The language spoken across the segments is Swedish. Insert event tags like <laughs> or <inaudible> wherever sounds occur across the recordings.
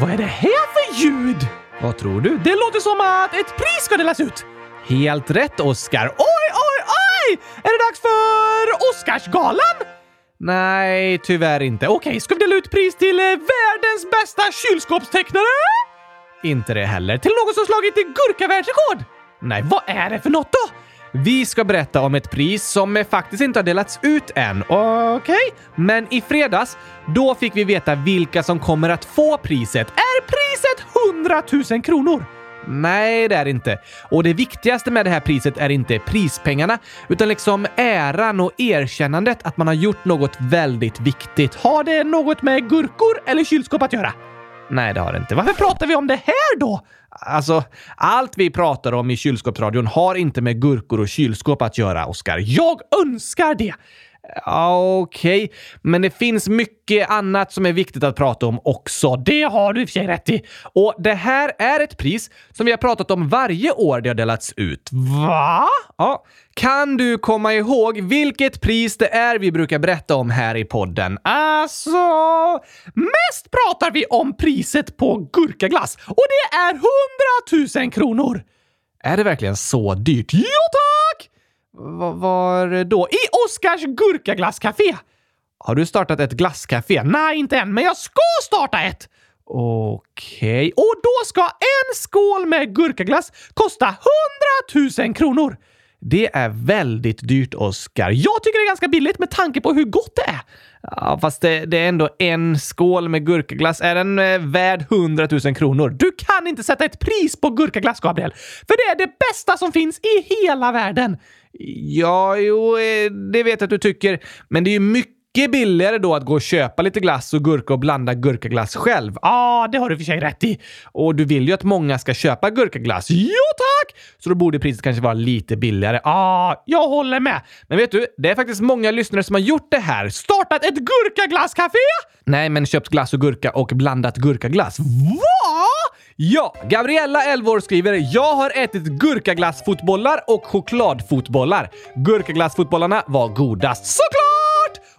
Vad är det här för ljud? Vad tror du? Det låter som att ett pris ska delas ut. Helt rätt, Oskar. Oj, oj, oj! Är det dags för Oscarsgalan? Nej, tyvärr inte. Okej, ska vi dela ut pris till eh, världens bästa kylskåpstecknare? Inte det heller. Till någon som slagit gurkavärldsrekord? Nej, vad är det för något då? Vi ska berätta om ett pris som faktiskt inte har delats ut än. Okej? Men i fredags, då fick vi veta vilka som kommer att få priset. Är priset 100 000 kronor? Nej, det är det inte. Och det viktigaste med det här priset är inte prispengarna, utan liksom äran och erkännandet att man har gjort något väldigt viktigt. Har det något med gurkor eller kylskåp att göra? Nej, det har det inte. Varför pratar vi om det här då? Alltså, allt vi pratar om i kylskåpsradion har inte med gurkor och kylskåp att göra, Oskar. Jag önskar det! Okej, okay. men det finns mycket annat som är viktigt att prata om också. Det har du i och för sig rätt i. Och det här är ett pris som vi har pratat om varje år det har delats ut. Va? Ja. Kan du komma ihåg vilket pris det är vi brukar berätta om här i podden? Alltså, mest pratar vi om priset på gurkaglass och det är 100 000 kronor. Är det verkligen så dyrt? Ja, tack! Var, var då? I Oskars gurkaglasscafé! Har du startat ett glasscafé? Nej, inte än, men jag ska starta ett! Okej, okay. och då ska en skål med gurkaglass kosta 100 000 kronor! Det är väldigt dyrt, Oskar. Jag tycker det är ganska billigt med tanke på hur gott det är. Ja, fast det, det, är ändå en skål med gurkaglass. Är den eh, värd 100 000 kronor? Du kan inte sätta ett pris på gurkaglass, Gabriel! För det är det bästa som finns i hela världen! Ja, jo, eh, det vet jag att du tycker, men det är ju mycket billigare då att gå och köpa lite glass och gurka och blanda gurkaglass själv. Ja, ah, det har du för sig rätt i. Och du vill ju att många ska köpa gurkaglass. Jo tack! Så då borde priset kanske vara lite billigare. Ja, ah, jag håller med. Men vet du, det är faktiskt många lyssnare som har gjort det här. Startat ett gurkaglasscafé! Nej, men köpt glass och gurka och blandat gurkaglass. Va? Ja, Gabriella, 11 år, skriver “Jag har ätit gurkaglassfotbollar och chokladfotbollar. Gurkaglassfotbollarna var godast. Såklart!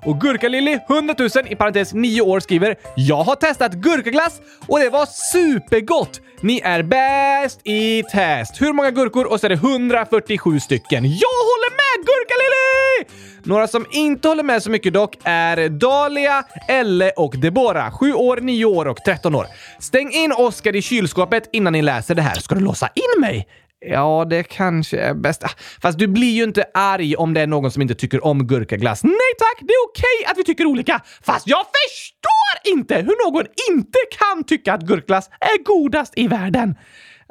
Och Gurkalilly, 100 000 i parentes 9 år, skriver “Jag har testat gurkaglass och det var supergott! Ni är bäst i test! Hur många gurkor? Och så är det 147 stycken. Jag håller med Gurkalilly! Några som inte håller med så mycket dock är Dalia, Elle och Debora. 7 år, 9 år och 13 år. Stäng in Oskar i kylskåpet innan ni läser det här. Ska du låsa in mig? Ja, det kanske är bäst. Ah, fast du blir ju inte arg om det är någon som inte tycker om gurkaglass. Nej tack, det är okej att vi tycker olika. Fast jag förstår inte hur någon inte kan tycka att gurkaglass är godast i världen.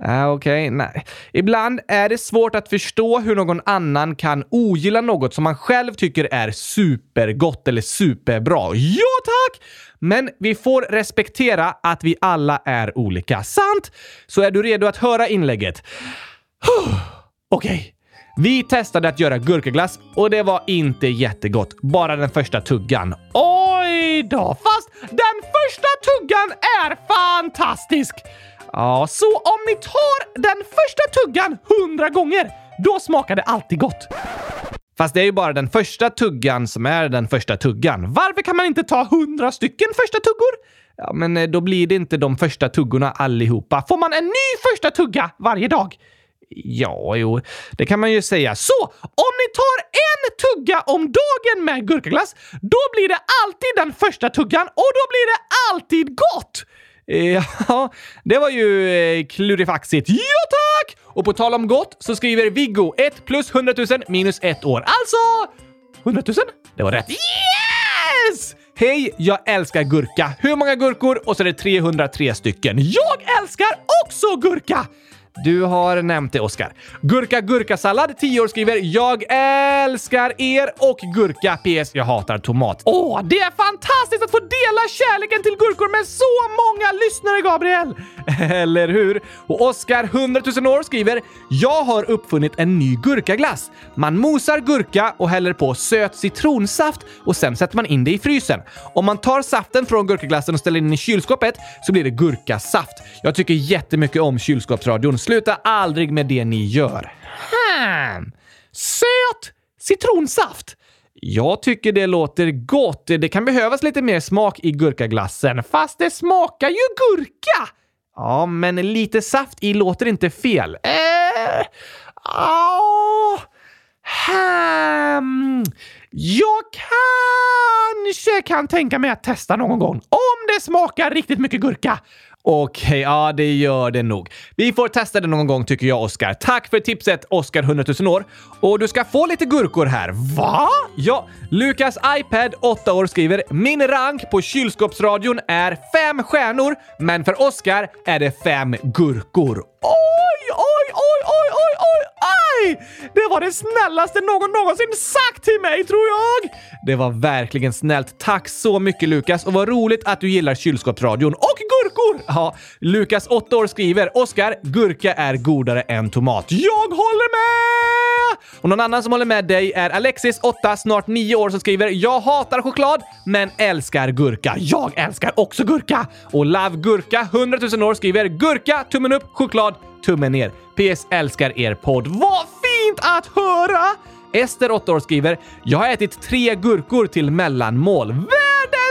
Uh, Okej, okay. nej. Ibland är det svårt att förstå hur någon annan kan ogilla något som man själv tycker är supergott eller superbra. Ja, tack! Men vi får respektera att vi alla är olika. Sant? Så är du redo att höra inlägget? Okej. Okay. Vi testade att göra gurkaglass och det var inte jättegott. Bara den första tuggan. Oj då! Fast den första tuggan är fantastisk! Ja, så om ni tar den första tuggan hundra gånger, då smakar det alltid gott. Fast det är ju bara den första tuggan som är den första tuggan. Varför kan man inte ta hundra stycken första tuggor? Ja, men eh, då blir det inte de första tuggorna allihopa. Får man en ny första tugga varje dag? Ja, jo, det kan man ju säga. Så om ni tar en tugga om dagen med gurkaglass, då blir det alltid den första tuggan och då blir det alltid gott! Eh, <laughs> ja, det var ju eh, klurifaxigt. Ja, tack! Och på tal om gott så skriver Viggo 1 plus 100 000 minus 1 år. Alltså 100 000? Det var rätt. Yes! Hej, jag älskar gurka. Hur många gurkor? Och så är det 303 stycken. Jag älskar också gurka! Du har nämnt det, Oskar. Gurka Gurkasallad, 10 år, skriver “Jag älskar er och gurka. PS. Jag hatar tomat.” Åh, det är fantastiskt att få dela kärleken till gurkor med så många lyssnare, Gabriel! <laughs> Eller hur? Och Oskar, 100 000 år, skriver “Jag har uppfunnit en ny gurkaglass. Man mosar gurka och häller på söt citronsaft och sen sätter man in det i frysen. Om man tar saften från gurkaglassen och ställer in i kylskåpet så blir det gurkasaft. Jag tycker jättemycket om kylskåpsradion. Sluta aldrig med det ni gör. Hmm. Söt citronsaft. Jag tycker det låter gott. Det kan behövas lite mer smak i gurkaglassen, fast det smakar ju gurka! Ja, men lite saft i låter inte fel. Eh, oh, hmm. Jag kanske kan tänka mig att testa någon gång. Om det smakar riktigt mycket gurka. Okej, okay, ja det gör det nog. Vi får testa det någon gång tycker jag, Oskar. Tack för tipset, Oskar 100 000 år. Och du ska få lite gurkor här. Va? Ja, Lukas iPad, 8 år, skriver “Min rank på kylskåpsradion är fem stjärnor, men för Oskar är det fem gurkor.” Oj, oj, oj, oj, oj, oj, oj! Det var det snällaste någon någonsin sagt till mig, tror jag! Det var verkligen snällt. Tack så mycket, Lukas. Och vad roligt att du gillar kylskåpsradion och gurkor! Ja, Lukas, 8 år, skriver “Oskar, gurka är godare än tomat.” Jag håller med! Och någon annan som håller med dig är Alexis, 8, snart 9 år, som skriver “Jag hatar choklad, men älskar gurka.” Jag älskar också gurka! Och Love Gurka, 100 000 år, skriver “Gurka, tummen upp, choklad, tummen ner. PS älskar er podd. Vad fint att höra! Ester, 8 år, skriver “Jag har ätit tre gurkor till mellanmål.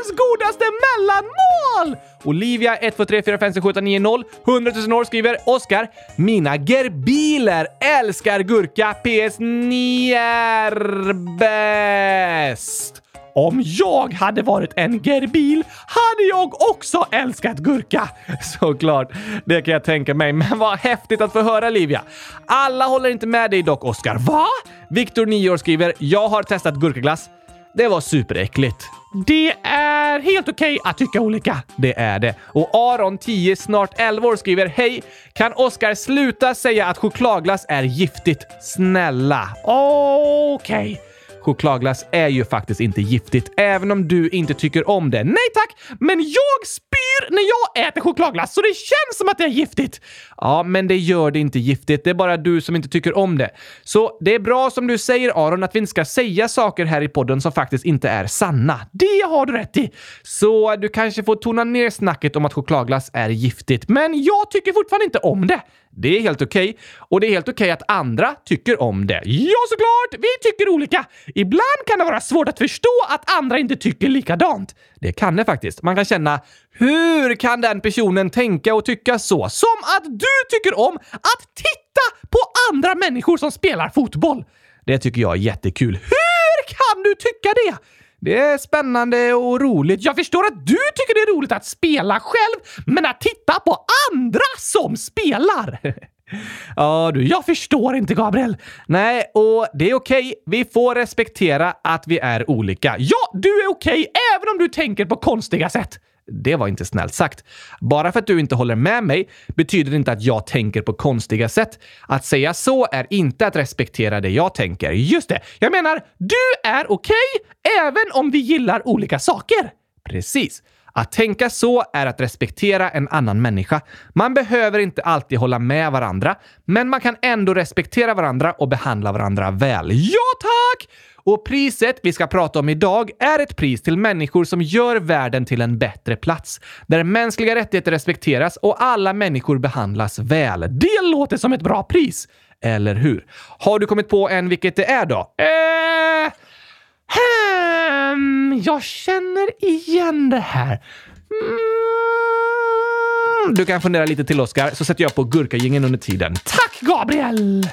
Världens godaste mellanmål!” Olivia, 1, 2, 3, 4, 5, 6, 7, 8, 9, 0, 100 000 år skriver Oskar. Mina gerbiler älskar gurka. PS. Ni är bäst! Om jag hade varit en gerbil hade jag också älskat gurka. <laughs> Såklart, det kan jag tänka mig. Men vad häftigt att få höra Livia. Alla håller inte med dig dock, Oskar. Va? Viktor, 9 år, skriver “Jag har testat gurkaglass. Det var superäckligt.” Det är helt okej okay att tycka olika. Det är det. Och Aron, 10, snart 11 år, skriver “Hej! Kan Oskar sluta säga att chokladglass är giftigt? Snälla!” Okej. Okay. Chokladglass är ju faktiskt inte giftigt, även om du inte tycker om det. Nej tack, men jag spyr när jag äter chokladglass så det känns som att det är giftigt. Ja, men det gör det inte giftigt. Det är bara du som inte tycker om det. Så det är bra som du säger Aron att vi inte ska säga saker här i podden som faktiskt inte är sanna. Det har du rätt i. Så du kanske får tona ner snacket om att chokladglass är giftigt, men jag tycker fortfarande inte om det. Det är helt okej. Okay. Och det är helt okej okay att andra tycker om det. Ja, såklart! Vi tycker olika. Ibland kan det vara svårt att förstå att andra inte tycker likadant. Det kan det faktiskt. Man kan känna hur kan den personen tänka och tycka så? Som att du tycker om att titta på andra människor som spelar fotboll. Det tycker jag är jättekul. Hur kan du tycka det? Det är spännande och roligt. Jag förstår att du tycker det är roligt att spela själv, men att titta på andra som spelar! <laughs> Ja du, jag förstår inte Gabriel. Nej, och det är okej. Vi får respektera att vi är olika. Ja, du är okej även om du tänker på konstiga sätt. Det var inte snällt sagt. Bara för att du inte håller med mig betyder det inte att jag tänker på konstiga sätt. Att säga så är inte att respektera det jag tänker. Just det, jag menar, du är okej okay, även om vi gillar olika saker. Precis. Att tänka så är att respektera en annan människa. Man behöver inte alltid hålla med varandra, men man kan ändå respektera varandra och behandla varandra väl. Ja, tack! Och priset vi ska prata om idag är ett pris till människor som gör världen till en bättre plats. Där mänskliga rättigheter respekteras och alla människor behandlas väl. Det låter som ett bra pris! Eller hur? Har du kommit på än vilket det är då? Eh... Hmm, jag känner igen det här. Mm, du kan fundera lite till, Oskar, så sätter jag på gurkagingen under tiden. Tack, Gabriel!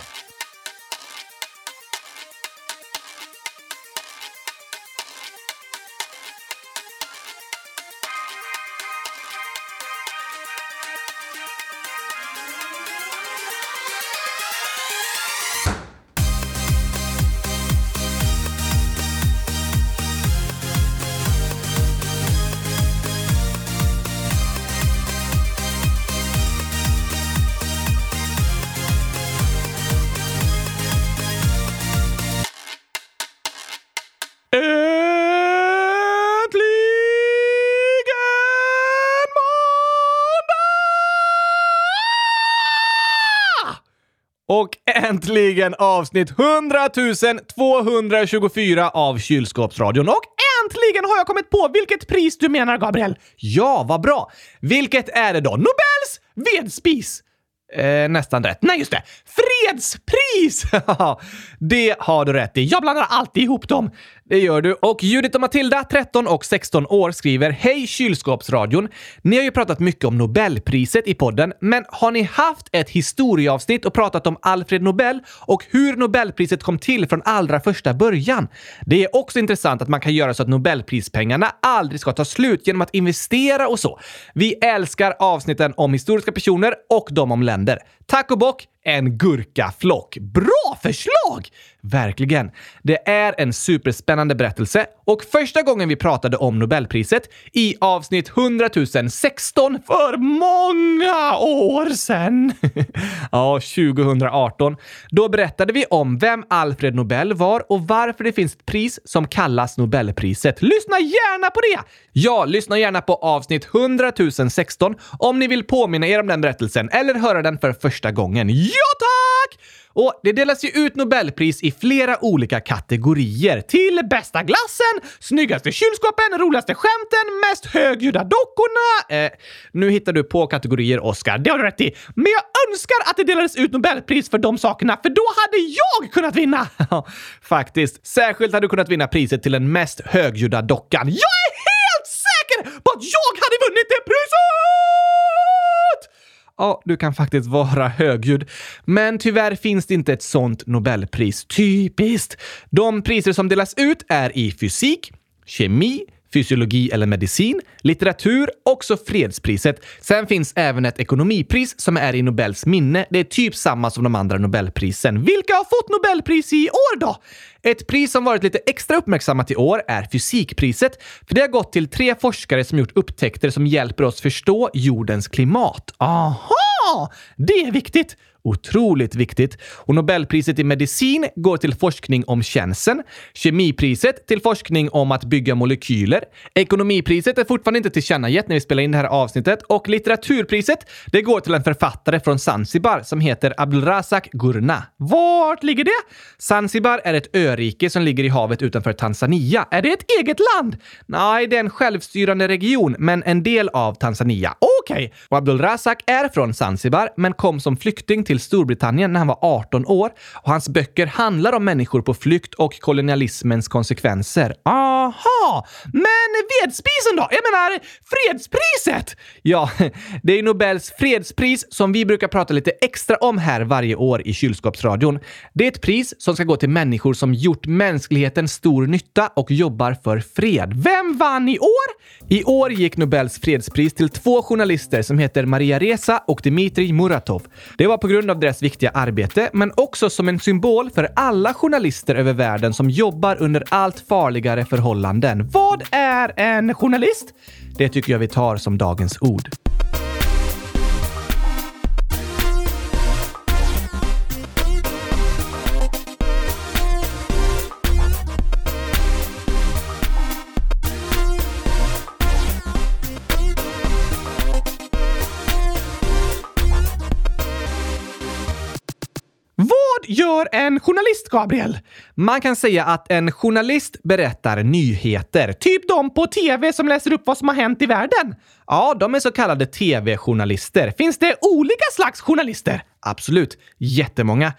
Och äntligen avsnitt 100 224 av Kylskåpsradion. Och äntligen har jag kommit på vilket pris du menar, Gabriel! Ja, vad bra! Vilket är det då? Nobels vedspis! Eh, nästan rätt. Nej, just det! Fredspris! <laughs> det har du rätt i. Jag blandar alltid ihop dem. Det gör du. Och Judith och Matilda, 13 och 16 år, skriver Hej kylskåpsradion! Ni har ju pratat mycket om Nobelpriset i podden, men har ni haft ett historieavsnitt och pratat om Alfred Nobel och hur Nobelpriset kom till från allra första början? Det är också intressant att man kan göra så att Nobelprispengarna aldrig ska ta slut genom att investera och så. Vi älskar avsnitten om historiska personer och de om länder. Tack och bock! En gurkaflock. Bra förslag! Verkligen. Det är en superspännande berättelse och första gången vi pratade om Nobelpriset i avsnitt 100 016 för många år sedan. <laughs> ja, 2018. Då berättade vi om vem Alfred Nobel var och varför det finns ett pris som kallas Nobelpriset. Lyssna gärna på det! Ja, lyssna gärna på avsnitt 100 016 om ni vill påminna er om den berättelsen eller höra den för första gången. Ja, tack! Och det delas ju ut Nobelpris i flera olika kategorier. Till bästa glassen, snyggaste kylskåpen, roligaste skämten, mest högljudda dockorna. Eh, nu hittar du på kategorier, Oscar. Det har du rätt i. Men jag önskar att det delades ut Nobelpris för de sakerna, för då hade jag kunnat vinna! <laughs> Faktiskt. Särskilt hade du kunnat vinna priset till den mest högljudda dockan. Jag är helt säker på att jag hade vunnit det priset! Ja, du kan faktiskt vara högljudd. Men tyvärr finns det inte ett sånt Nobelpris. Typiskt! De priser som delas ut är i fysik, kemi, fysiologi eller medicin, litteratur och så fredspriset. Sen finns även ett ekonomipris som är i Nobels minne. Det är typ samma som de andra Nobelprisen. Vilka har fått Nobelpris i år då? Ett pris som varit lite extra uppmärksammat i år är fysikpriset, för det har gått till tre forskare som gjort upptäckter som hjälper oss förstå jordens klimat. Aha! Det är viktigt! Otroligt viktigt. Och Nobelpriset i medicin går till forskning om känseln. Kemipriset till forskning om att bygga molekyler. Ekonomipriset är fortfarande inte tillkännagett när vi spelar in det här avsnittet. Och litteraturpriset, det går till en författare från Zanzibar som heter Abdulrazak Gurna. Vart ligger det? Zanzibar är ett örike som ligger i havet utanför Tanzania. Är det ett eget land? Nej, det är en självstyrande region, men en del av Tanzania. Okej! Okay. Och Abdulrazak är från Zanzibar, men kom som flykting till Storbritannien när han var 18 år och hans böcker handlar om människor på flykt och kolonialismens konsekvenser. Aha! Men vedspisen då? Jag menar fredspriset! Ja, <laughs> det är Nobels fredspris som vi brukar prata lite extra om här varje år i kylskåpsradion. Det är ett pris som ska gå till människor som gjort mänskligheten stor nytta och jobbar för fred. Vem vann i år? I år gick Nobels fredspris till två journalister som heter Maria Reza och Dmitrij Muratov. Det var på grund av deras viktiga arbete, men också som en symbol för alla journalister över världen som jobbar under allt farligare förhållanden. Vad är en journalist? Det tycker jag vi tar som dagens ord. En journalist, Gabriel? Man kan säga att en journalist berättar nyheter. Typ de på tv som läser upp vad som har hänt i världen. Ja, de är så kallade tv-journalister. Finns det olika slags journalister? Absolut, jättemånga.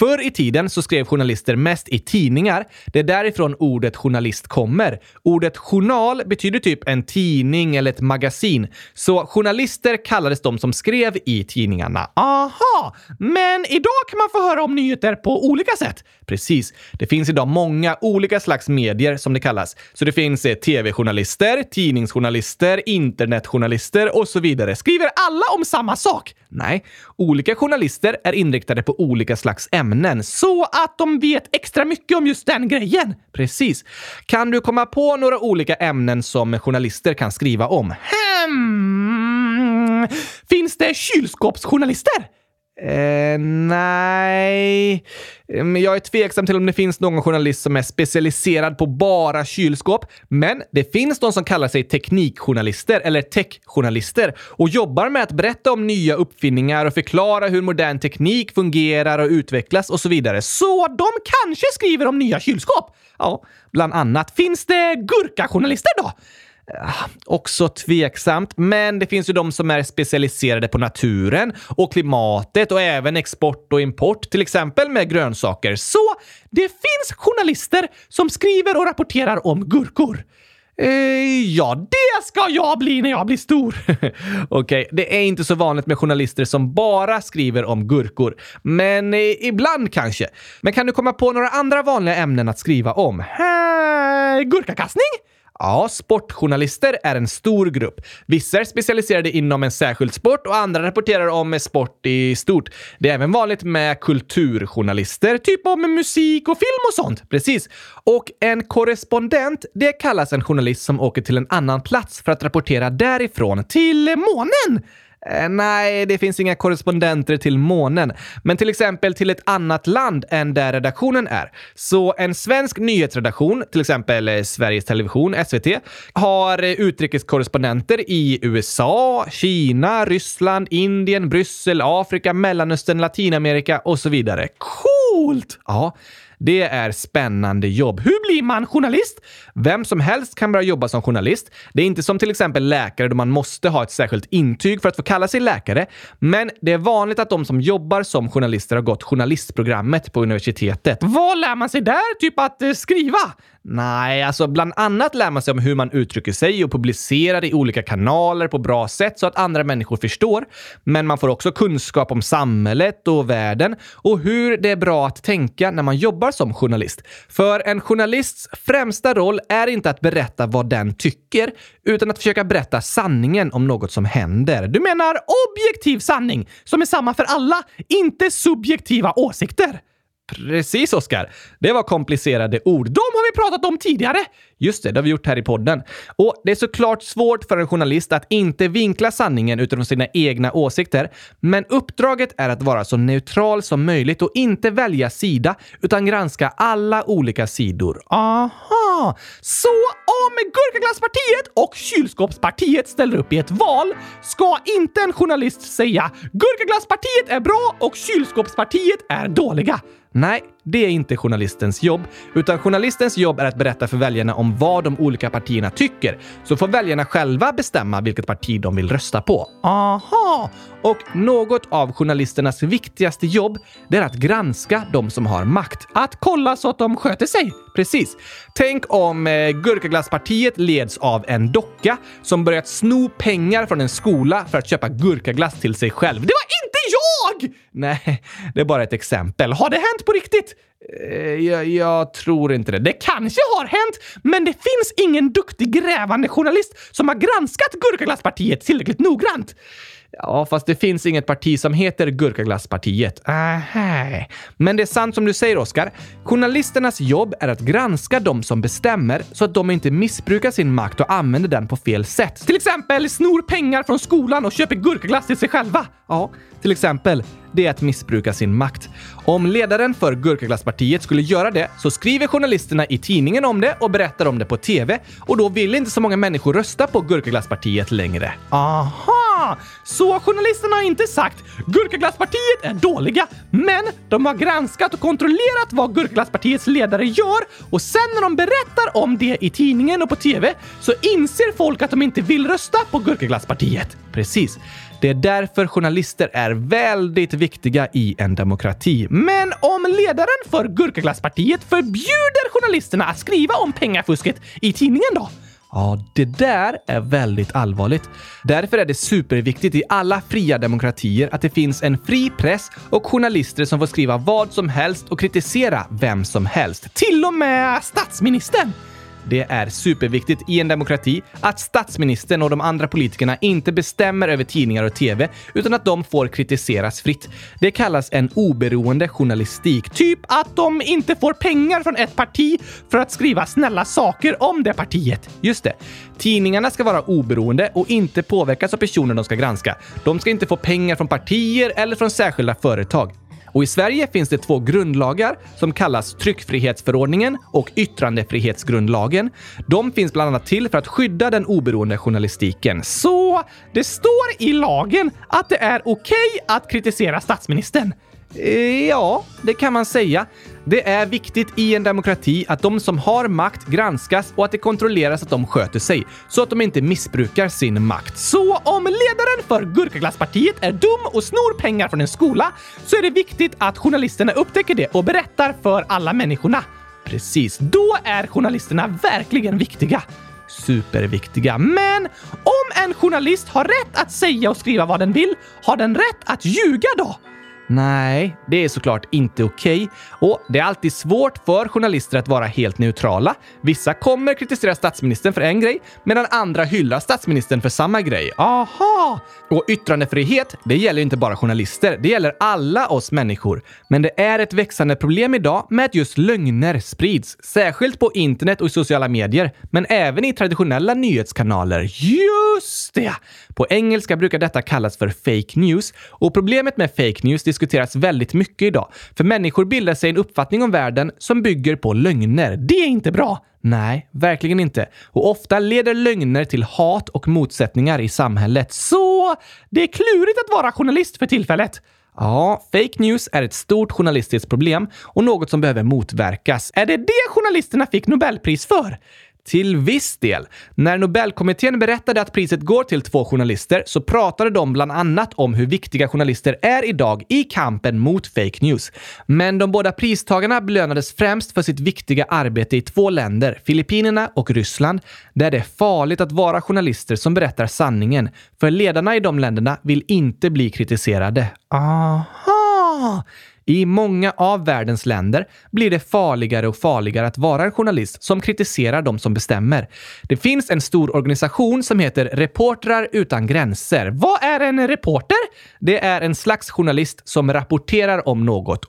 Förr i tiden så skrev journalister mest i tidningar. Det är därifrån ordet journalist kommer. Ordet journal betyder typ en tidning eller ett magasin. Så journalister kallades de som skrev i tidningarna. Aha! Men idag kan man få höra om nyheter på olika sätt. Precis. Det finns idag många olika slags medier som det kallas. Så det finns eh, tv-journalister, tidningsjournalister, internetjournalister och så vidare. Skriver alla om samma sak? Nej. Olika journalister är inriktade på olika slags ämnen så att de vet extra mycket om just den grejen. Precis. Kan du komma på några olika ämnen som journalister kan skriva om? Hmm. Finns det kylskåpsjournalister? Eh, nej, men jag är tveksam till om det finns någon journalist som är specialiserad på bara kylskåp. Men det finns de som kallar sig teknikjournalister eller techjournalister och jobbar med att berätta om nya uppfinningar och förklara hur modern teknik fungerar och utvecklas och så vidare. Så de kanske skriver om nya kylskåp? Ja, bland annat. Finns det gurkajournalister då? Ah, också tveksamt, men det finns ju de som är specialiserade på naturen och klimatet och även export och import, till exempel med grönsaker. Så det finns journalister som skriver och rapporterar om gurkor. Eh, ja, det ska jag bli när jag blir stor! <laughs> Okej, okay, det är inte så vanligt med journalister som bara skriver om gurkor, men eh, ibland kanske. Men kan du komma på några andra vanliga ämnen att skriva om? Eh, gurkakastning? Ja, sportjournalister är en stor grupp. Vissa är specialiserade inom en särskild sport och andra rapporterar om sport i stort. Det är även vanligt med kulturjournalister, typ om musik och film och sånt. Precis. Och en korrespondent, det kallas en journalist som åker till en annan plats för att rapportera därifrån till månen. Eh, nej, det finns inga korrespondenter till månen, men till exempel till ett annat land än där redaktionen är. Så en svensk nyhetsredaktion, till exempel eh, Sveriges Television, SVT, har eh, utrikeskorrespondenter i USA, Kina, Ryssland, Indien, Bryssel, Afrika, Mellanöstern, Latinamerika och så vidare. Coolt! Ja. Det är spännande jobb. Hur blir man journalist? Vem som helst kan börja jobba som journalist. Det är inte som till exempel läkare då man måste ha ett särskilt intyg för att få kalla sig läkare. Men det är vanligt att de som jobbar som journalister har gått journalistprogrammet på universitetet. Vad lär man sig där? Typ att eh, skriva? Nej, alltså bland annat lär man sig om hur man uttrycker sig och publicerar i olika kanaler på bra sätt så att andra människor förstår. Men man får också kunskap om samhället och världen och hur det är bra att tänka när man jobbar som journalist. För en journalists främsta roll är inte att berätta vad den tycker, utan att försöka berätta sanningen om något som händer. Du menar objektiv sanning, som är samma för alla, inte subjektiva åsikter? Precis, Oskar. Det var komplicerade ord. De har vi pratat om tidigare! Just det, det har vi gjort här i podden. Och det är såklart svårt för en journalist att inte vinkla sanningen utifrån sina egna åsikter, men uppdraget är att vara så neutral som möjligt och inte välja sida, utan granska alla olika sidor. Aha! Så om Gurkaglasspartiet och Kylskåpspartiet ställer upp i ett val ska inte en journalist säga Gurkaglasspartiet är bra och Kylskåpspartiet är dåliga. Nej, det är inte journalistens jobb, utan journalistens jobb är att berätta för väljarna om vad de olika partierna tycker. Så får väljarna själva bestämma vilket parti de vill rösta på. Aha! Och något av journalisternas viktigaste jobb, det är att granska de som har makt. Att kolla så att de sköter sig. Precis. Tänk om eh, Gurkaglasspartiet leds av en docka som börjat sno pengar från en skola för att köpa gurkaglass till sig själv. Det var jag! Nej, det är bara ett exempel. Har det hänt på riktigt? Eh, jag, jag, tror inte det. Det kanske har hänt, men det finns ingen duktig grävande journalist som har granskat Gurkaglasspartiet tillräckligt noggrant. Ja, fast det finns inget parti som heter Gurkaglasspartiet. Aha. Men det är sant som du säger, Oskar. Journalisternas jobb är att granska de som bestämmer så att de inte missbrukar sin makt och använder den på fel sätt. Till exempel snor pengar från skolan och köper gurkaglass till sig själva. Ja, till exempel. Det är att missbruka sin makt. Om ledaren för Gurkaglasspartiet skulle göra det så skriver journalisterna i tidningen om det och berättar om det på TV och då vill inte så många människor rösta på Gurkaglasspartiet längre. Aha! Så journalisterna har inte sagt Gurkaglasspartiet är dåliga, men de har granskat och kontrollerat vad Gurkaglasspartiets ledare gör och sen när de berättar om det i tidningen och på TV så inser folk att de inte vill rösta på Gurkaglasspartiet. Precis. Det är därför journalister är väldigt viktiga i en demokrati. Men om ledaren för Gurkaglasspartiet förbjuder journalisterna att skriva om pengafusket i tidningen då? Ja, det där är väldigt allvarligt. Därför är det superviktigt i alla fria demokratier att det finns en fri press och journalister som får skriva vad som helst och kritisera vem som helst. Till och med statsministern! Det är superviktigt i en demokrati att statsministern och de andra politikerna inte bestämmer över tidningar och tv, utan att de får kritiseras fritt. Det kallas en oberoende journalistik. Typ att de inte får pengar från ett parti för att skriva snälla saker om det partiet. Just det. Tidningarna ska vara oberoende och inte påverkas av personer de ska granska. De ska inte få pengar från partier eller från särskilda företag. Och i Sverige finns det två grundlagar som kallas tryckfrihetsförordningen och yttrandefrihetsgrundlagen. De finns bland annat till för att skydda den oberoende journalistiken. Så det står i lagen att det är okej okay att kritisera statsministern. Eh, ja, det kan man säga. Det är viktigt i en demokrati att de som har makt granskas och att det kontrolleras att de sköter sig, så att de inte missbrukar sin makt. Så om ledaren för Gurkaglasspartiet är dum och snor pengar från en skola så är det viktigt att journalisterna upptäcker det och berättar för alla människorna. Precis, då är journalisterna verkligen viktiga. Superviktiga. Men om en journalist har rätt att säga och skriva vad den vill, har den rätt att ljuga då? Nej, det är såklart inte okej. Och det är alltid svårt för journalister att vara helt neutrala. Vissa kommer kritisera statsministern för en grej, medan andra hyllar statsministern för samma grej. Aha! Och yttrandefrihet, det gäller inte bara journalister. Det gäller alla oss människor. Men det är ett växande problem idag med att just lögner sprids. Särskilt på internet och i sociala medier, men även i traditionella nyhetskanaler. Just det! På engelska brukar detta kallas för fake news. Och problemet med fake news diskuteras väldigt mycket idag. För människor bildar sig en uppfattning om världen som bygger på lögner. Det är inte bra! Nej, verkligen inte. Och ofta leder lögner till hat och motsättningar i samhället. Så det är klurigt att vara journalist för tillfället. Ja, fake news är ett stort journalistiskt problem och något som behöver motverkas. Är det det journalisterna fick Nobelpris för? Till viss del. När Nobelkommittén berättade att priset går till två journalister så pratade de bland annat om hur viktiga journalister är idag i kampen mot fake news. Men de båda pristagarna belönades främst för sitt viktiga arbete i två länder, Filippinerna och Ryssland, där det är farligt att vara journalister som berättar sanningen. För ledarna i de länderna vill inte bli kritiserade. Aha! I många av världens länder blir det farligare och farligare att vara en journalist som kritiserar de som bestämmer. Det finns en stor organisation som heter Reportrar utan gränser. Vad är en reporter? Det är en slags journalist som rapporterar om något.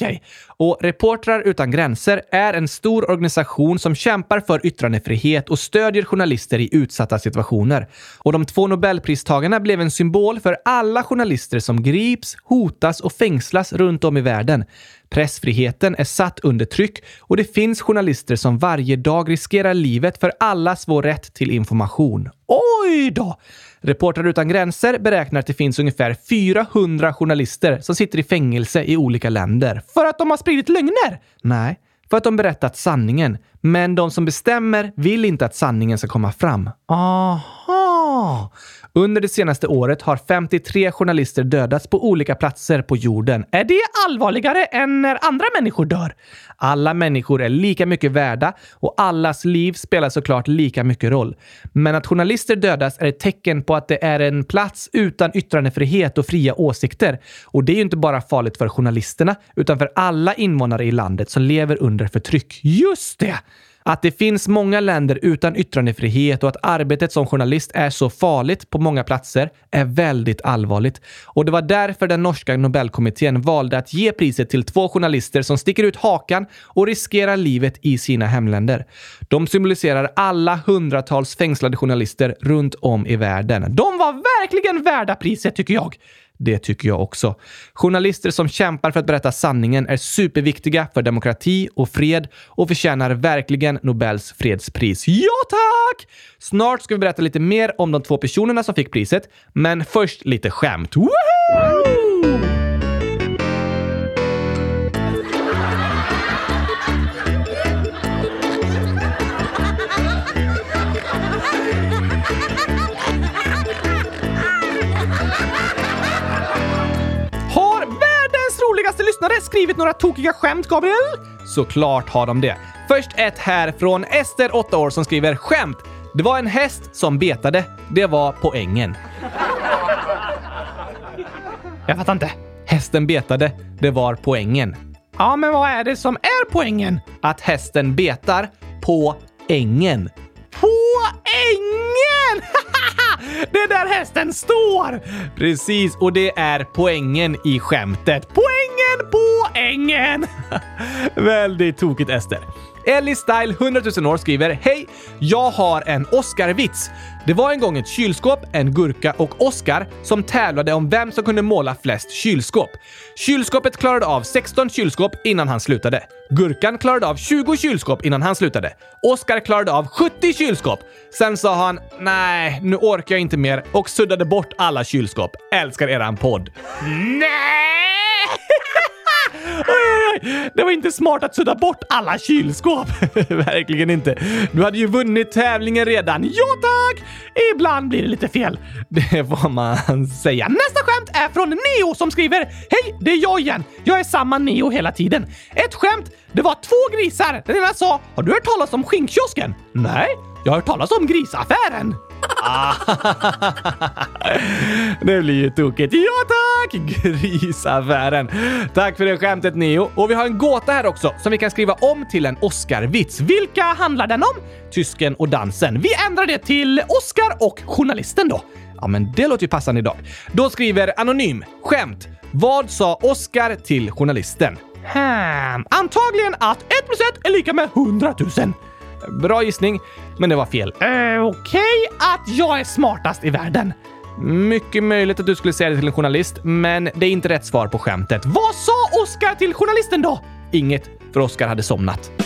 Okej. Och Reportrar utan gränser är en stor organisation som kämpar för yttrandefrihet och stödjer journalister i utsatta situationer. Och de två Nobelpristagarna blev en symbol för alla journalister som grips, hotas och fängslas runt om i världen. Pressfriheten är satt under tryck och det finns journalister som varje dag riskerar livet för allas vår rätt till information. Oj då! Reportrar utan gränser beräknar att det finns ungefär 400 journalister som sitter i fängelse i olika länder. För att de har spridit lögner? Nej, för att de berättat sanningen. Men de som bestämmer vill inte att sanningen ska komma fram. Aha! Under det senaste året har 53 journalister dödats på olika platser på jorden. Är det allvarligare än när andra människor dör? Alla människor är lika mycket värda och allas liv spelar såklart lika mycket roll. Men att journalister dödas är ett tecken på att det är en plats utan yttrandefrihet och fria åsikter. Och det är ju inte bara farligt för journalisterna, utan för alla invånare i landet som lever under förtryck. Just det! Att det finns många länder utan yttrandefrihet och att arbetet som journalist är så farligt på många platser är väldigt allvarligt. Och det var därför den norska Nobelkommittén valde att ge priset till två journalister som sticker ut hakan och riskerar livet i sina hemländer. De symboliserar alla hundratals fängslade journalister runt om i världen. De var verkligen värda priset tycker jag. Det tycker jag också. Journalister som kämpar för att berätta sanningen är superviktiga för demokrati och fred och förtjänar verkligen Nobels fredspris. Ja, tack! Snart ska vi berätta lite mer om de två personerna som fick priset, men först lite skämt. Woohoo! Roligaste lyssnare skrivit några tokiga skämt, Gabriel? Såklart har de det. Först ett här från Ester, 8 år, som skriver skämt. Det var en häst som betade. Det var poängen. Jag fattar inte. Hästen betade. Det var poängen. Ja, men vad är det som är poängen? Att hästen betar på ängen. På ängen! <laughs> det är där hästen står! Precis, och det är poängen i skämtet. Poängen på ängen! <laughs> Väldigt tokigt, Ester. Ellie Style 100 000 år skriver Hej! Jag har en Oscar-vits. Det var en gång ett kylskåp, en gurka och Oscar som tävlade om vem som kunde måla flest kylskåp. Kylskåpet klarade av 16 kylskåp innan han slutade. Gurkan klarade av 20 kylskåp innan han slutade. Oscar klarade av 70 kylskåp. Sen sa han “Nej, nu orkar jag inte mer” och suddade bort alla kylskåp. Älskar eran podd. Nej! Det var inte smart att sudda bort alla kylskåp. <laughs> Verkligen inte. Du hade ju vunnit tävlingen redan. Ja tack! Ibland blir det lite fel. <laughs> Det får man säga. Nästa skämt är från Neo som skriver Hej, det är jag igen. Jag är samma Neo hela tiden. Ett skämt. Det var två grisar. Den ena sa Har du hört talas om skinkkiosken? Nej, jag har hört talas om grisaffären. Ah. <laughs> Det blir ju tokigt. Ja tack! Grisaffären. Tack för det skämtet Neo. Och vi har en gåta här också som vi kan skriva om till en Oscar-vits. Vilka handlar den om? Tysken och dansen. Vi ändrar det till Oscar och journalisten då. Ja, men det låter ju passande idag. Då skriver Anonym. Skämt. Vad sa Oscar till journalisten? Hmm. Antagligen att 1 plus 1 är lika med 100 000. Bra gissning, men det var fel. Eh, Okej okay, att jag är smartast i världen. Mycket möjligt att du skulle säga det till en journalist, men det är inte rätt svar på skämtet. Vad sa Oscar till journalisten då? Inget, för Oscar hade somnat. <laughs>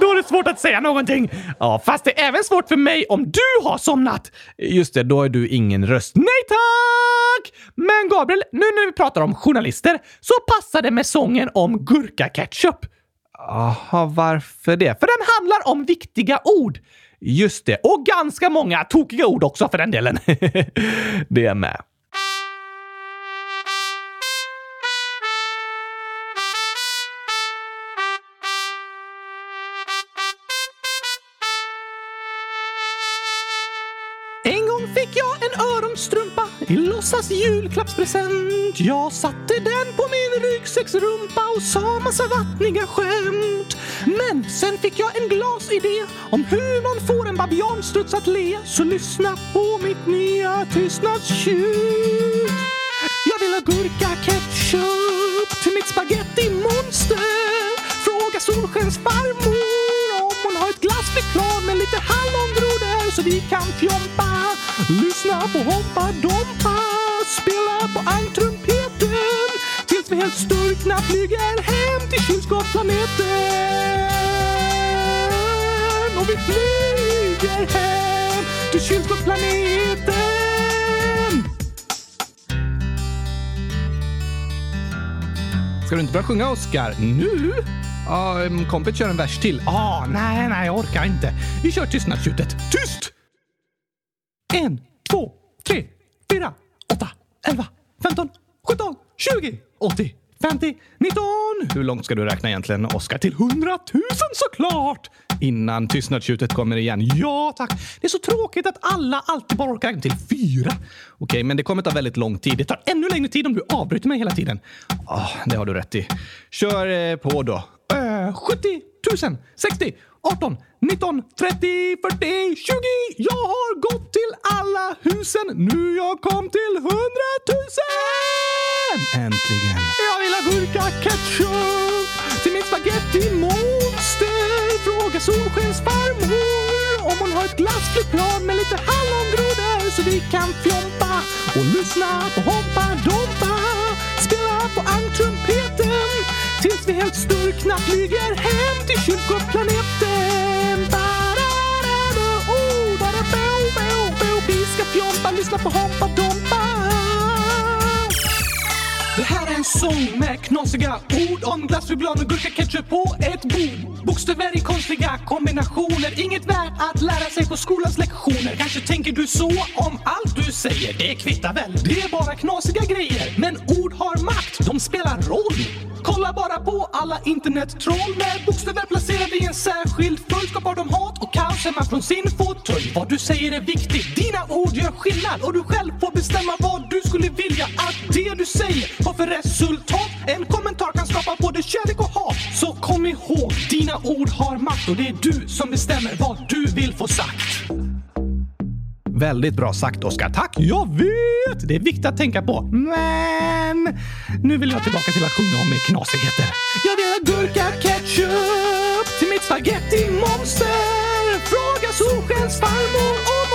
Då är det svårt att säga någonting. Ja, fast det är även svårt för mig om du har somnat. Just det, då är du ingen röst. Nej tack! Men Gabriel, nu när vi pratar om journalister så passar det med sången om gurkaketchup. Jaha, varför det? För den handlar om viktiga ord. Just det, och ganska många tokiga ord också för den delen. <laughs> det är med. Låtsas julklappspresent. Jag satte den på min ryggsäcksrumpa och sa massa vattniga skämt. Men sen fick jag en glasidé om hur man får en babianstruts att le. Så lyssna på mitt nya tystnadstjut. Jag vill ha gurka-ketchup till mitt spaghetti-monster. Fråga Solskens farmor om hon har ett glassflygplan med lite hallongrodor så vi kan fjompa. Lyssna på Hoppa Dompa, spela på almtrumpeten tills vi helt sturkna flyger hem till kylskåpsplaneten. Och vi flyger hem till kylskåpsplaneten. Ska du inte börja sjunga, Oscar? Nu? Ja, um, kompet kör en vers till. Ah, nej, nej, jag orkar inte. Vi kör tystnadstjutet. Tyst! En, två, tre, fyra, åtta, elva, femton, sjutton, tjugo, åttio, femtio, nitton. Hur långt ska du räkna egentligen, Oscar? Till 100 000 såklart! Innan tystnadstjutet kommer igen. Ja, tack. Det är så tråkigt att alla alltid bara orkar räkna till fyra. Okej, men det kommer ta väldigt lång tid. Det tar ännu längre tid om du avbryter mig hela tiden. Ah, det har du rätt i. Kör eh, på då. Eh, 70 000, 60, 18, 19, 30, 40, 20. Jag har gått till alla husen. Nu jag kom till 100 000! Äntligen. Jag vill ha gurka-ketchup till min spaghetti-monster. Fråga Solskens farmor om hon har ett glassflygplan med lite hallongrodor så vi kan fjompa och lyssna på Hoppa Dompa. Spela på ankrumpeten tills vi helt sturkna flyger hem till kylskåpsplaneten. Jompa, lyssna på Hoppa sång med knasiga ord om glass, choklad och gurka, ketchup på ett bord. Bokstäver i konstiga kombinationer, inget värt att lära sig på skolans lektioner. Kanske tänker du så om allt du säger, det kvittar väl, det är bara knasiga grejer. Men ord har makt, de spelar roll. Kolla bara på alla internettroll med bokstäver placerade i en särskild följd skapar de hat och kaos hemma från sin fåtölj. Vad du säger är viktigt, dina ord gör skillnad och du själv får bestämma vad du skulle vilja att det du säger har för resultat. En kommentar kan skapa både kärlek och hat. Så kom ihåg, dina ord har makt och det är du som bestämmer vad du vill få sagt. Väldigt bra sagt, Oskar. Tack! Jag vet! Det är viktigt att tänka på. Men nu vill jag tillbaka till att sjunga om knasigheter. Jag vill ha gurka-ketchup till mitt spaghetti-monster. Fråga Solskens farmor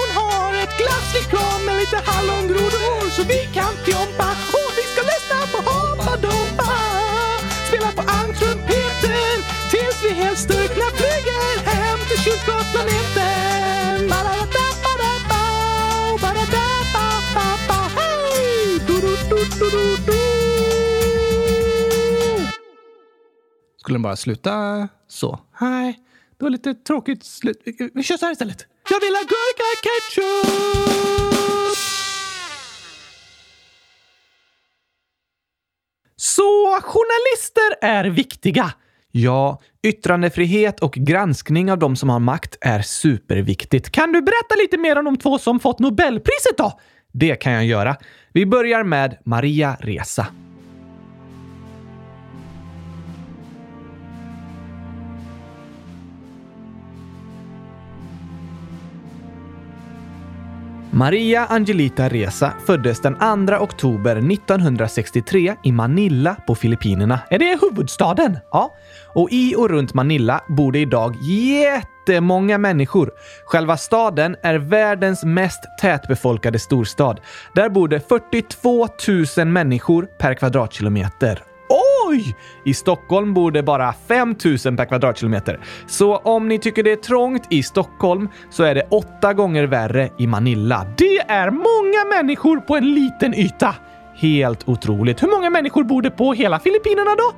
glasslikör med lite hallongrodor så vi kan fjompa. Och vi ska lyssna på Hoppa Dompa. Spela på almtrumpeten tills vi helt styrkna flyger hem till kylskåpsplaneten. Skulle den bara sluta så? Nej, det var lite tråkigt slut. Vi kör så här istället. Jag vill ha gurka-ketchup! Så journalister är viktiga. Ja, yttrandefrihet och granskning av de som har makt är superviktigt. Kan du berätta lite mer om de två som fått Nobelpriset då? Det kan jag göra. Vi börjar med Maria Reza. Maria Angelita Reza föddes den 2 oktober 1963 i Manila på Filippinerna. Är det huvudstaden? Ja. Och i och runt Manila bor det idag jättemånga människor. Själva staden är världens mest tätbefolkade storstad. Där bor det 42 000 människor per kvadratkilometer. Oj! I Stockholm bor det bara 5 000 per kvadratkilometer. Så om ni tycker det är trångt i Stockholm så är det åtta gånger värre i Manila. Det är många människor på en liten yta! Helt otroligt. Hur många människor bor det på hela Filippinerna då?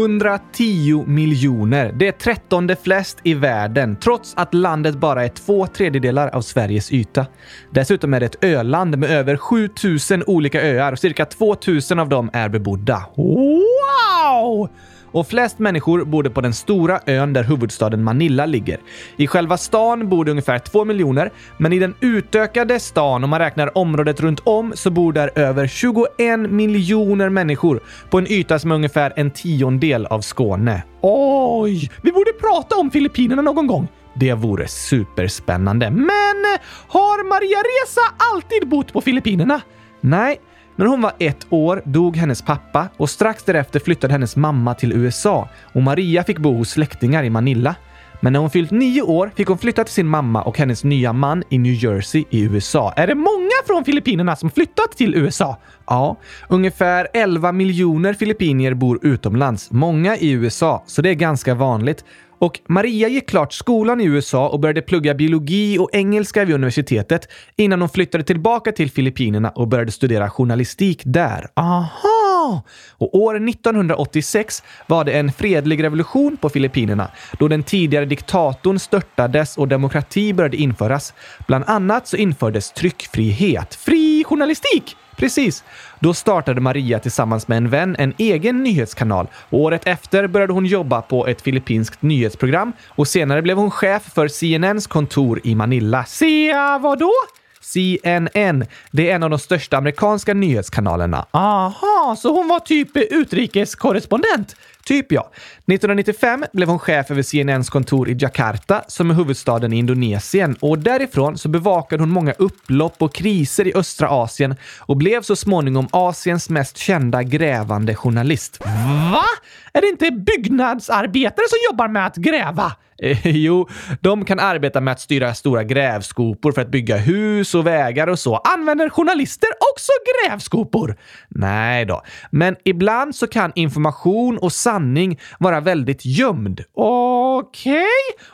110 miljoner. Det är trettonde flest i världen, trots att landet bara är två tredjedelar av Sveriges yta. Dessutom är det ett öland med över 7000 olika öar och cirka 2000 av dem är bebodda. Wow! Och flest människor bor det på den stora ön där huvudstaden Manila ligger. I själva stan bor det ungefär 2 miljoner, men i den utökade stan, om man räknar området runt om, så bor där över 21 miljoner människor på en yta som är ungefär en tiondel av Skåne. Oj! Vi borde prata om Filippinerna någon gång. Det vore superspännande. Men har Maria Reza alltid bott på Filippinerna? Nej, när hon var ett år dog hennes pappa och strax därefter flyttade hennes mamma till USA och Maria fick bo hos släktingar i Manila. Men när hon fyllt nio år fick hon flytta till sin mamma och hennes nya man i New Jersey i USA. Är det många från Filippinerna som flyttat till USA? Ja, ungefär 11 miljoner filippinier bor utomlands, många i USA, så det är ganska vanligt. Och Maria gick klart skolan i USA och började plugga biologi och engelska vid universitetet innan hon flyttade tillbaka till Filippinerna och började studera journalistik där. Aha! Och år 1986 var det en fredlig revolution på Filippinerna då den tidigare diktatorn störtades och demokrati började införas. Bland annat så infördes tryckfrihet. Fri journalistik! Precis. Då startade Maria tillsammans med en vän en egen nyhetskanal och året efter började hon jobba på ett filippinskt nyhetsprogram och senare blev hon chef för CNNs kontor i Manila. Sia vadå? CNN. Det är en av de största amerikanska nyhetskanalerna. Aha, så hon var typ utrikeskorrespondent? Typ ja. 1995 blev hon chef över CNNs kontor i Jakarta, som är huvudstaden i Indonesien. Och därifrån så bevakade hon många upplopp och kriser i östra Asien och blev så småningom Asiens mest kända grävande journalist. Va? Är det inte byggnadsarbetare som jobbar med att gräva? Eh, jo, de kan arbeta med att styra stora grävskopor för att bygga hus och vägar och så. Använder journalister också grävskopor? Nej då, men ibland så kan information och sanning sanning vara väldigt gömd. Okej?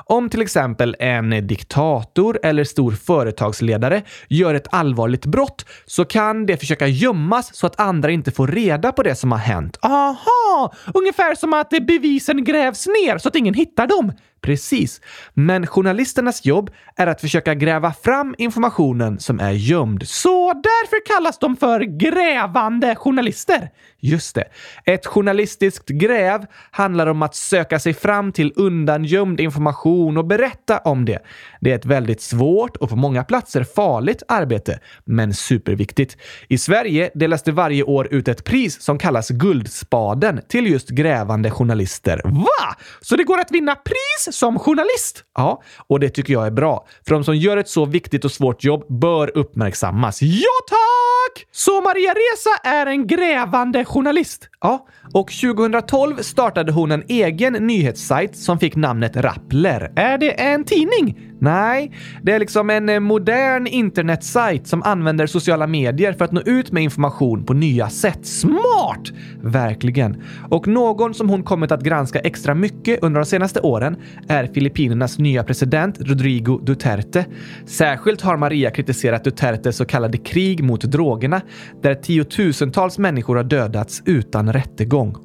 Om till exempel en diktator eller stor företagsledare gör ett allvarligt brott så kan det försöka gömmas så att andra inte får reda på det som har hänt. Aha! Ungefär som att bevisen grävs ner så att ingen hittar dem. Precis. Men journalisternas jobb är att försöka gräva fram informationen som är gömd. Så därför kallas de för grävande journalister. Just det. Ett journalistiskt gräv handlar om att söka sig fram till undangömd information och berätta om det. Det är ett väldigt svårt och på många platser farligt arbete, men superviktigt. I Sverige delas det varje år ut ett pris som kallas Guldspaden till just grävande journalister. Va? Så det går att vinna pris som journalist? Ja, och det tycker jag är bra. För de som gör ett så viktigt och svårt jobb bör uppmärksammas. Ja, tack! Så Maria Reza är en grävande journalist? Ja, och 2012 startade hon en egen nyhetssajt som fick namnet Rappler. Är det en tidning? Nej, det är liksom en eh, modern internetsajt som använder sociala medier för att nå ut med information på nya sätt. Smart! Verkligen. Och någon som hon kommit att granska extra mycket under de senaste åren är Filippinernas nya president Rodrigo Duterte. Särskilt har Maria kritiserat Dutertes så kallade krig mot drogerna, där tiotusentals människor har dödats utan rättegång.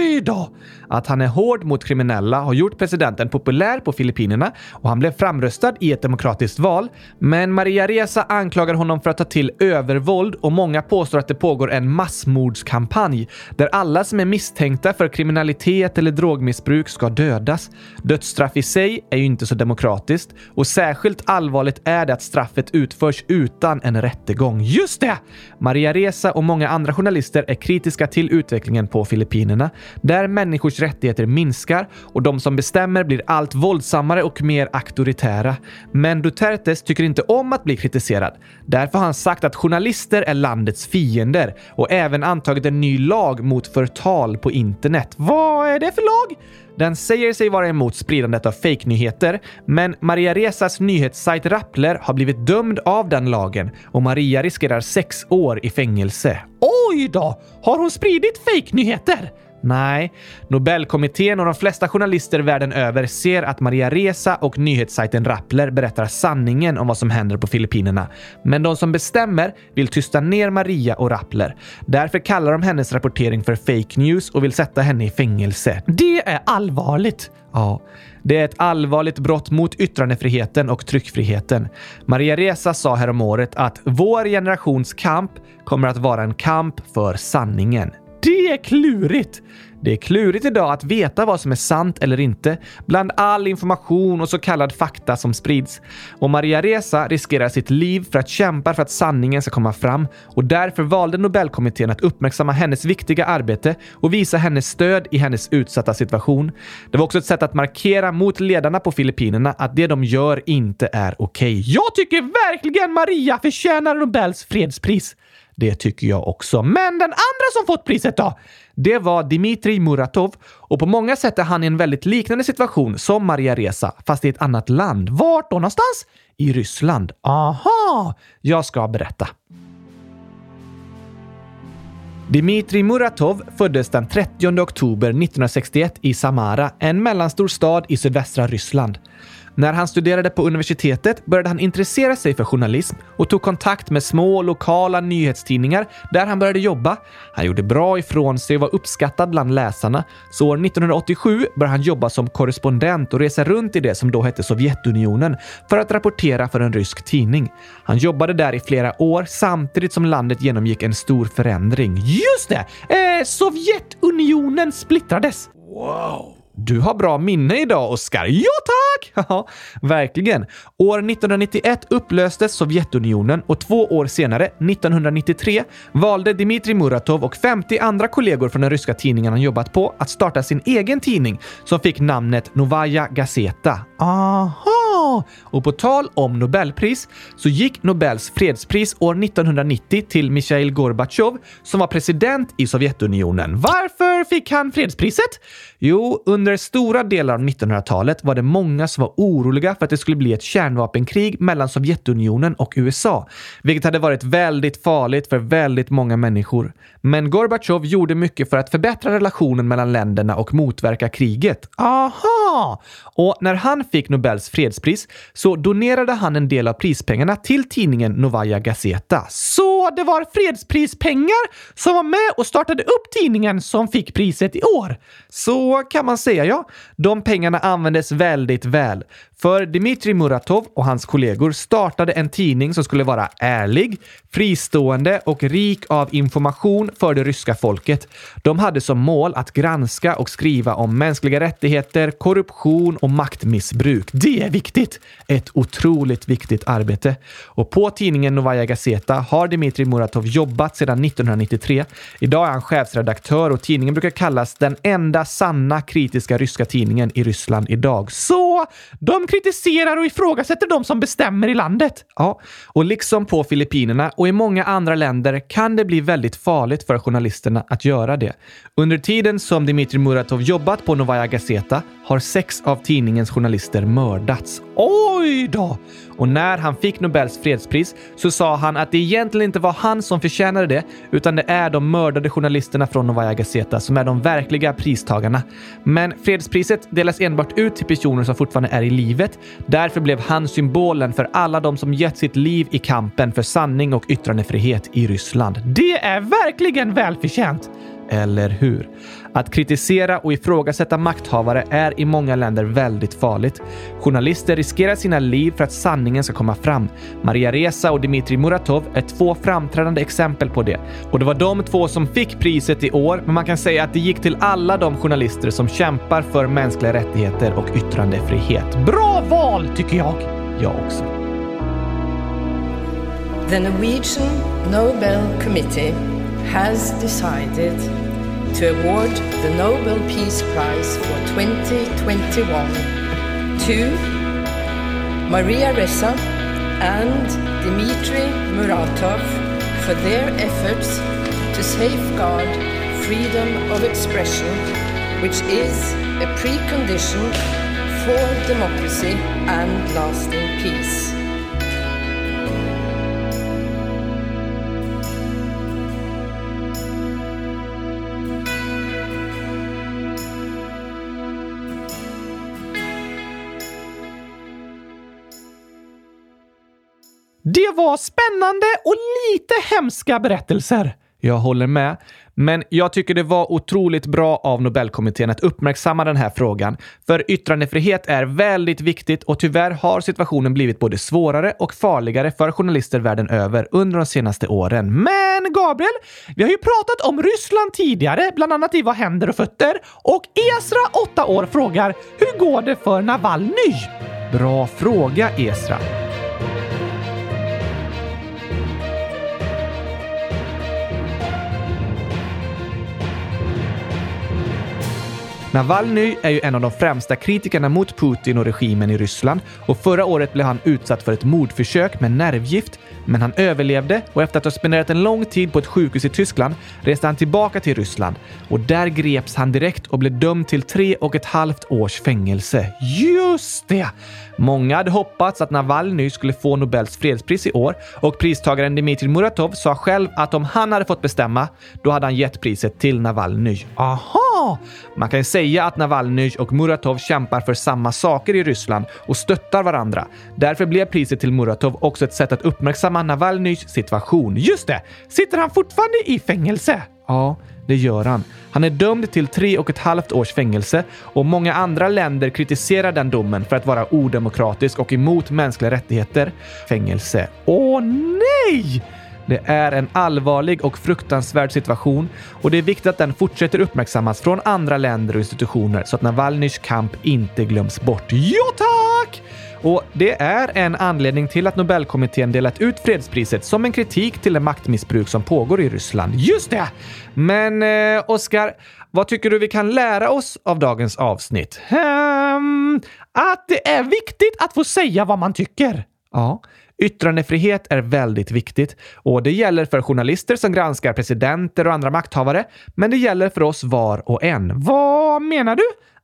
Oj! Då! Att han är hård mot kriminella har gjort presidenten populär på Filippinerna och han blev framröstad i ett demokratiskt val. Men Maria Reza anklagar honom för att ta till övervåld och många påstår att det pågår en massmordskampanj där alla som är misstänkta för kriminalitet eller drogmissbruk ska dödas. Dödsstraff i sig är ju inte så demokratiskt och särskilt allvarligt är det att straffet utförs utan en rättegång. Just det! Maria Reza och många andra journalister är kritiska till utvecklingen på Filippinerna, där människors rättigheter minskar och de som bestämmer blir allt våldsammare och mer auktoritära. Men Dutertes tycker inte om att bli kritiserad. Därför har han sagt att journalister är landets fiender och även antagit en ny lag mot förtal på internet. Vad är det för lag? Den säger sig vara emot spridandet av fejknyheter, men Maria Rezas nyhetssajt Rappler har blivit dömd av den lagen och Maria riskerar sex år i fängelse. Oj då! Har hon spridit fejknyheter? Nej, Nobelkommittén och de flesta journalister världen över ser att Maria Reza och nyhetssajten Rappler berättar sanningen om vad som händer på Filippinerna. Men de som bestämmer vill tysta ner Maria och Rappler. Därför kallar de hennes rapportering för fake news och vill sätta henne i fängelse. Det är allvarligt! Ja, det är ett allvarligt brott mot yttrandefriheten och tryckfriheten. Maria Reza sa häromåret att vår generations kamp kommer att vara en kamp för sanningen. Det är klurigt! Det är klurigt idag att veta vad som är sant eller inte bland all information och så kallad fakta som sprids. Och Maria Reza riskerar sitt liv för att kämpa för att sanningen ska komma fram och därför valde Nobelkommittén att uppmärksamma hennes viktiga arbete och visa hennes stöd i hennes utsatta situation. Det var också ett sätt att markera mot ledarna på Filippinerna att det de gör inte är okej. Okay. Jag tycker verkligen Maria förtjänar Nobels fredspris! Det tycker jag också. Men den andra som fått priset då? Det var Dmitrij Muratov och på många sätt är han i en väldigt liknande situation som Maria Reza, fast i ett annat land. Vart då någonstans? I Ryssland. Aha! Jag ska berätta. Dmitrij Muratov föddes den 30 oktober 1961 i Samara, en mellanstor stad i sydvästra Ryssland. När han studerade på universitetet började han intressera sig för journalism och tog kontakt med små lokala nyhetstidningar där han började jobba. Han gjorde bra ifrån sig och var uppskattad bland läsarna. Så år 1987 började han jobba som korrespondent och resa runt i det som då hette Sovjetunionen för att rapportera för en rysk tidning. Han jobbade där i flera år samtidigt som landet genomgick en stor förändring. Just det! Eh, Sovjetunionen splittrades. Wow! Du har bra minne idag, Oskar. Ja, tack! <laughs> Ja, verkligen. År 1991 upplöstes Sovjetunionen och två år senare, 1993, valde Dmitrij Muratov och 50 andra kollegor från den ryska tidningen han jobbat på att starta sin egen tidning som fick namnet Novaja Gazeta. Aha! Och på tal om Nobelpris så gick Nobels fredspris år 1990 till Mikhail Gorbatjov som var president i Sovjetunionen. Varför fick han fredspriset? Jo, under stora delar av 1900-talet var det många som var oroliga för att det skulle bli ett kärnvapenkrig mellan Sovjetunionen och USA, vilket hade varit väldigt farligt för väldigt många människor. Men Gorbatjov gjorde mycket för att förbättra relationen mellan länderna och motverka kriget. Aha! Och när han fick Nobels fredspris så donerade han en del av prispengarna till tidningen Novaja Gazeta. Så det var fredsprispengar som var med och startade upp tidningen som fick priset i år. Så kan man säga ja. De pengarna användes väldigt väl. För Dmitrij Muratov och hans kollegor startade en tidning som skulle vara ärlig, fristående och rik av information för det ryska folket. De hade som mål att granska och skriva om mänskliga rättigheter, korruption och maktmissbruk. Det är viktigt! Ett otroligt viktigt arbete. Och på tidningen Novaja Gazeta har Dmitrij Muratov jobbat sedan 1993. Idag är han chefsredaktör och tidningen brukar kallas den enda sanna kritiska ryska tidningen i Ryssland idag. Så de kritiserar och ifrågasätter de som bestämmer i landet. Ja, och liksom på Filippinerna och i många andra länder kan det bli väldigt farligt för journalisterna att göra det. Under tiden som Dmitrij Muratov jobbat på Novaja Gazeta har sex av tidningens journalister mördats. Oj då! Och när han fick Nobels fredspris så sa han att det egentligen inte var han som förtjänade det, utan det är de mördade journalisterna från Novaja Gazeta som är de verkliga pristagarna. Men fredspriset delas enbart ut till personer som fortfarande fortfarande är i livet. Därför blev han symbolen för alla de som gett sitt liv i kampen för sanning och yttrandefrihet i Ryssland. Det är verkligen välförtjänt! Eller hur? Att kritisera och ifrågasätta makthavare är i många länder väldigt farligt. Journalister riskerar sina liv för att sanningen ska komma fram. Maria Reza och Dmitrij Muratov är två framträdande exempel på det. Och det var de två som fick priset i år, men man kan säga att det gick till alla de journalister som kämpar för mänskliga rättigheter och yttrandefrihet. Bra val, tycker jag! Jag också. The Norwegian Nobel Committee has decided to award the Nobel Peace Prize for 2021 to Maria Ressa and Dmitry Muratov for their efforts to safeguard freedom of expression, which is a precondition for democracy and lasting peace. Det var spännande och lite hemska berättelser. Jag håller med. Men jag tycker det var otroligt bra av Nobelkommittén att uppmärksamma den här frågan. För yttrandefrihet är väldigt viktigt och tyvärr har situationen blivit både svårare och farligare för journalister världen över under de senaste åren. Men Gabriel, vi har ju pratat om Ryssland tidigare, bland annat i Vad händer och fötter? Och Esra, 8 år, frågar hur går det för Navalny? Bra fråga, Esra. Navalny är ju en av de främsta kritikerna mot Putin och regimen i Ryssland. Och förra året blev han utsatt för ett mordförsök med nervgift, men han överlevde och efter att ha spenderat en lång tid på ett sjukhus i Tyskland reste han tillbaka till Ryssland och där greps han direkt och blev dömd till tre och ett halvt års fängelse. Just det! Många hade hoppats att Navalny skulle få Nobels fredspris i år och pristagaren Dmitrij Muratov sa själv att om han hade fått bestämma, då hade han gett priset till Navalny. Aha! Man kan ju säga att Navalny och Muratov kämpar för samma saker i Ryssland och stöttar varandra. Därför blev priset till Muratov också ett sätt att uppmärksamma Navalnyjs situation. Just det! Sitter han fortfarande i fängelse? Ja, det gör han. Han är dömd till tre och ett halvt års fängelse och många andra länder kritiserar den domen för att vara odemokratisk och emot mänskliga rättigheter. Fängelse. Åh nej! Det är en allvarlig och fruktansvärd situation och det är viktigt att den fortsätter uppmärksammas från andra länder och institutioner så att Navalnyjs kamp inte glöms bort. Ja, tack! Och det är en anledning till att Nobelkommittén delat ut fredspriset som en kritik till det maktmissbruk som pågår i Ryssland. Just det! Men eh, Oskar, vad tycker du vi kan lära oss av dagens avsnitt? Um, att det är viktigt att få säga vad man tycker. Ja. Yttrandefrihet är väldigt viktigt och det gäller för journalister som granskar presidenter och andra makthavare, men det gäller för oss var och en. Vad menar du?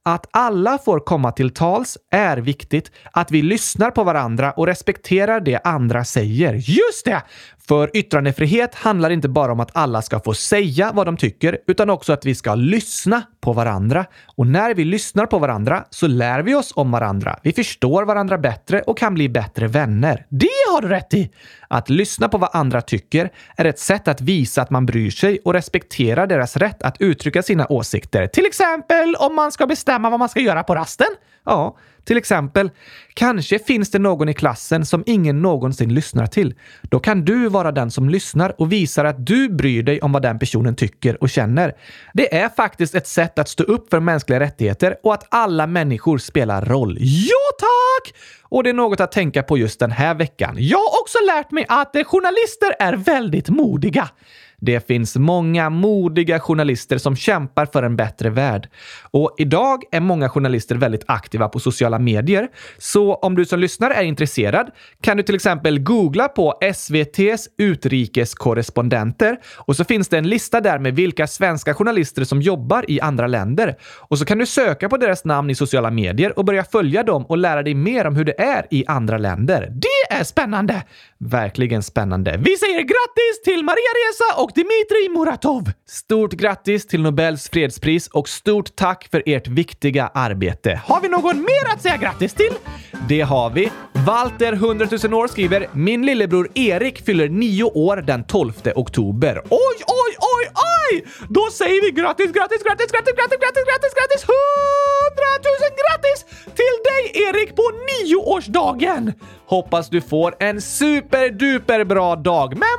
Att alla får komma till tals är viktigt. Att vi lyssnar på varandra och respekterar det andra säger. Just det! För yttrandefrihet handlar inte bara om att alla ska få säga vad de tycker, utan också att vi ska lyssna på varandra. Och när vi lyssnar på varandra så lär vi oss om varandra. Vi förstår varandra bättre och kan bli bättre vänner. Det har du rätt i! Att lyssna på vad andra tycker är ett sätt att visa att man bryr sig och respekterar deras rätt att uttrycka sina åsikter. Till exempel om man ska bestämma vad man ska göra på rasten. Ja, till exempel, kanske finns det någon i klassen som ingen någonsin lyssnar till. Då kan du vara den som lyssnar och visar att du bryr dig om vad den personen tycker och känner. Det är faktiskt ett sätt att stå upp för mänskliga rättigheter och att alla människor spelar roll. Ja, tack! Och det är något att tänka på just den här veckan. Jag har också lärt mig att journalister är väldigt modiga. Det finns många modiga journalister som kämpar för en bättre värld. Och idag är många journalister väldigt aktiva på sociala medier. Så om du som lyssnar är intresserad kan du till exempel googla på SVTs utrikeskorrespondenter och så finns det en lista där med vilka svenska journalister som jobbar i andra länder. Och så kan du söka på deras namn i sociala medier och börja följa dem och lära dig mer om hur det är i andra länder. Det är spännande! Verkligen spännande. Vi säger grattis till Maria Reza och Dmitrij Muratov! Stort grattis till Nobels fredspris och stort tack för ert viktiga arbete. Har vi någon mer att säga grattis till? Det har vi. Walter, 100 000 år, skriver “Min lillebror Erik fyller nio år den 12 oktober.” Oj, oj, oj, oj! Då säger vi grattis, grattis, grattis, grattis, grattis, grattis, grattis, grattis! 100 000 grattis till dig Erik på nioårsdagen! Hoppas du får en superduper bra dag med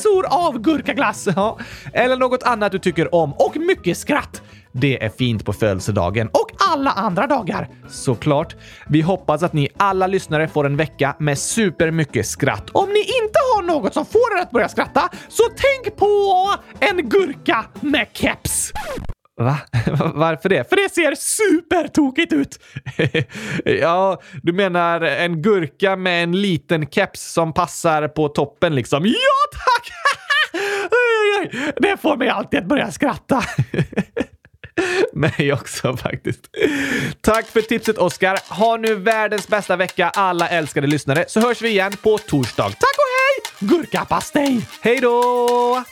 massor av gurkaglass ja. eller något annat du tycker om och mycket skratt. Det är fint på födelsedagen och alla andra dagar. Såklart. Vi hoppas att ni alla lyssnare får en vecka med supermycket skratt. Om ni inte har något som får er att börja skratta, så tänk på en gurka med keps! <laughs> Va? Varför det? För det ser supertokigt ut! <laughs> ja, du menar en gurka med en liten keps som passar på toppen liksom? Ja, tack! <laughs> det får mig alltid att börja skratta. Mig också faktiskt. Tack för tipset Oskar. Ha nu världens bästa vecka alla älskade lyssnare så hörs vi igen på torsdag. Tack och hej! Gurkapastej! Hej då!